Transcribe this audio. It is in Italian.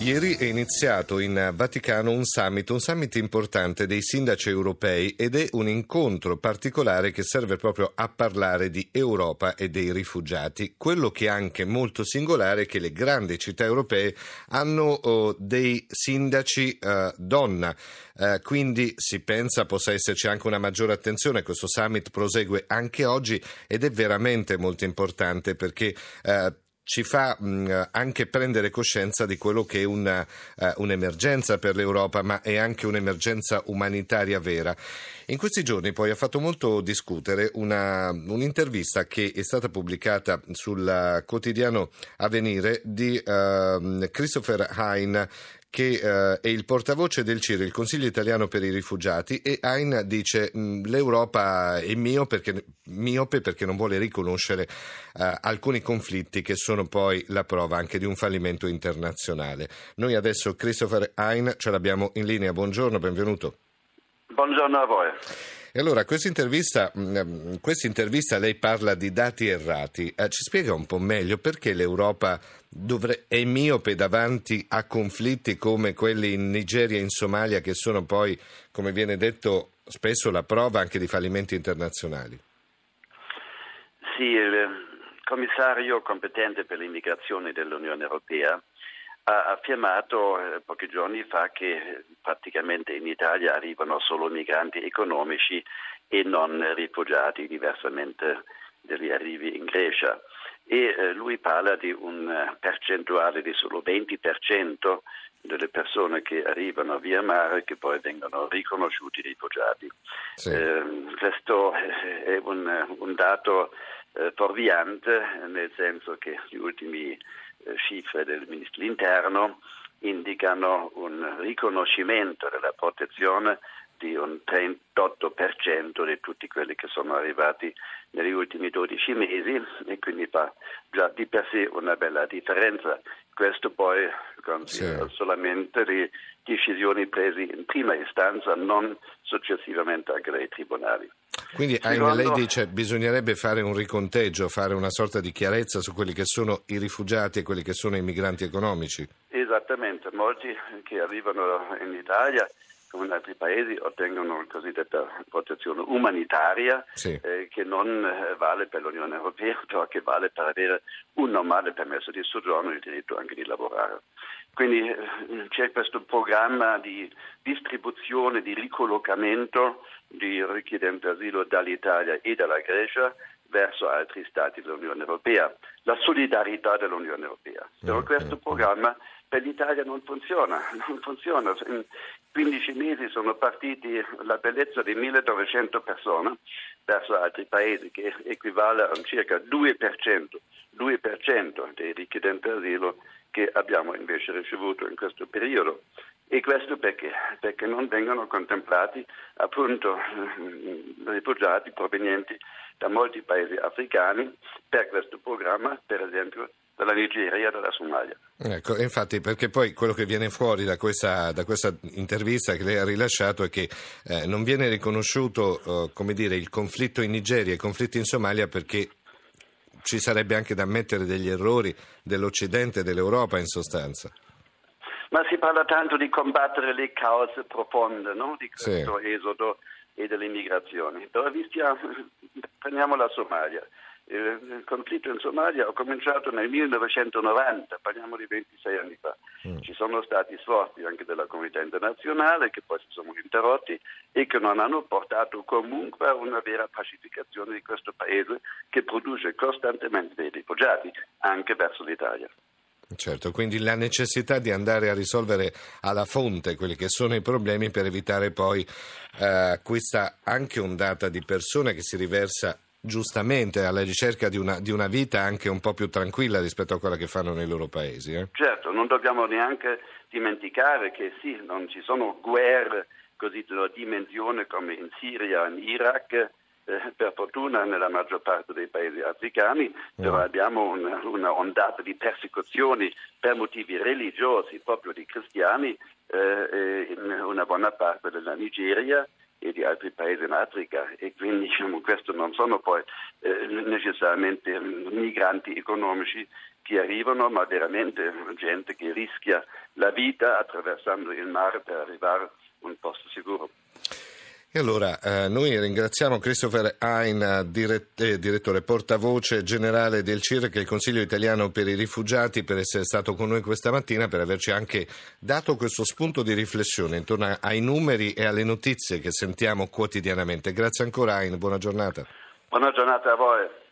Ieri è iniziato in Vaticano un summit, un summit importante dei sindaci europei ed è un incontro particolare che serve proprio a parlare di Europa e dei rifugiati. Quello che è anche molto singolare è che le grandi città europee hanno oh, dei sindaci eh, donna, eh, quindi si pensa possa esserci anche una maggiore attenzione. Questo summit prosegue anche oggi ed è veramente molto importante perché eh, ci fa mh, anche prendere coscienza di quello che è una, uh, un'emergenza per l'Europa, ma è anche un'emergenza umanitaria vera. In questi giorni poi ha fatto molto discutere una, un'intervista che è stata pubblicata sul quotidiano Avvenire di uh, Christopher Hein, che uh, è il portavoce del CIRI, il Consiglio italiano per i rifugiati, e Hein dice mh, l'Europa è mio perché, miope perché non vuole riconoscere uh, alcuni conflitti che sono poi la prova anche di un fallimento internazionale. Noi adesso Christopher Hein ce l'abbiamo in linea, buongiorno, benvenuto. Buongiorno a voi. Allora, questa intervista, questa intervista lei parla di dati errati. Eh, ci spiega un po' meglio perché l'Europa dovre- è miope davanti a conflitti come quelli in Nigeria e in Somalia, che sono poi, come viene detto, spesso la prova anche di fallimenti internazionali? Sì, il commissario competente per l'immigrazione dell'Unione Europea ha affermato eh, pochi giorni fa che praticamente in Italia arrivano solo migranti economici e non rifugiati, diversamente dagli arrivi in Grecia. E eh, lui parla di un percentuale di solo 20% delle persone che arrivano via mare che poi vengono riconosciuti rifugiati. Sì. Eh, questo è un, un dato eh, fuorviante, nel senso che gli ultimi eh, cifre del Ministro dell'Interno indicano un riconoscimento della protezione di un 38% di tutti quelli che sono arrivati negli ultimi 12 mesi e quindi fa già di per sé una bella differenza. Questo poi considera sì. solamente le decisioni prese in prima istanza, non successivamente anche dai tribunali. Quindi Secondo... lei dice che bisognerebbe fare un riconteggio, fare una sorta di chiarezza su quelli che sono i rifugiati e quelli che sono i migranti economici? Esattamente, molti che arrivano in Italia come in altri paesi ottengono la cosiddetta protezione umanitaria sì. eh, che non eh, vale per l'Unione Europea, però che vale per avere un normale permesso di soggiorno e il diritto anche di lavorare. Quindi eh, c'è questo programma di distribuzione, di ricollocamento di richiedenti asilo dall'Italia e dalla Grecia verso altri stati dell'Unione Europea, la solidarietà dell'Unione Europea. Però mm, questo mm, programma per l'Italia non funziona, non funziona. In 15 mesi sono partiti la bellezza di 1900 persone verso altri paesi, che equivale a circa 2%, 2% dei richiedenti asilo che abbiamo invece ricevuto in questo periodo. E questo perché? Perché non vengono contemplati appunto rifugiati provenienti da molti paesi africani per questo programma, per esempio dalla Nigeria e dalla Somalia. Ecco, infatti, perché poi quello che viene fuori da questa, da questa intervista che lei ha rilasciato è che eh, non viene riconosciuto eh, come dire, il conflitto in Nigeria e il conflitto in Somalia perché ci sarebbe anche da ammettere degli errori dell'Occidente e dell'Europa in sostanza. Ma si parla tanto di combattere le cause profonde no? di questo sì. esodo e delle migrazioni. Però stiamo, prendiamo la Somalia. Il conflitto in Somalia ha cominciato nel 1990, parliamo di 26 anni fa. Mm. Ci sono stati sforzi anche della comunità internazionale che poi si sono interrotti e che non hanno portato comunque a una vera pacificazione di questo paese che produce costantemente dei rifugiati anche verso l'Italia. Certo, quindi la necessità di andare a risolvere alla fonte quelli che sono i problemi per evitare poi eh, questa anche ondata di persone che si riversa giustamente alla ricerca di una, di una, vita anche un po' più tranquilla rispetto a quella che fanno nei loro paesi. Eh? Certo, non dobbiamo neanche dimenticare che sì, non ci sono guerre così di una dimensione come in Siria, in Iraq, eh, per fortuna nella maggior parte dei paesi africani, però mm. abbiamo una, una, ondata di persecuzioni per motivi religiosi proprio di cristiani eh, in una buona parte della Nigeria e di altri paesi in Africa e quindi diciamo, questo non sono poi eh, necessariamente migranti economici che arrivano, ma veramente gente che rischia la vita attraversando il mare per arrivare un sicuro. E allora eh, noi ringraziamo Christopher Hein, dirett- eh, direttore portavoce generale del CIR, che è il Consiglio italiano per i rifugiati, per essere stato con noi questa mattina, per averci anche dato questo spunto di riflessione intorno ai numeri e alle notizie che sentiamo quotidianamente. Grazie ancora Hein, buona giornata. Buona giornata a voi.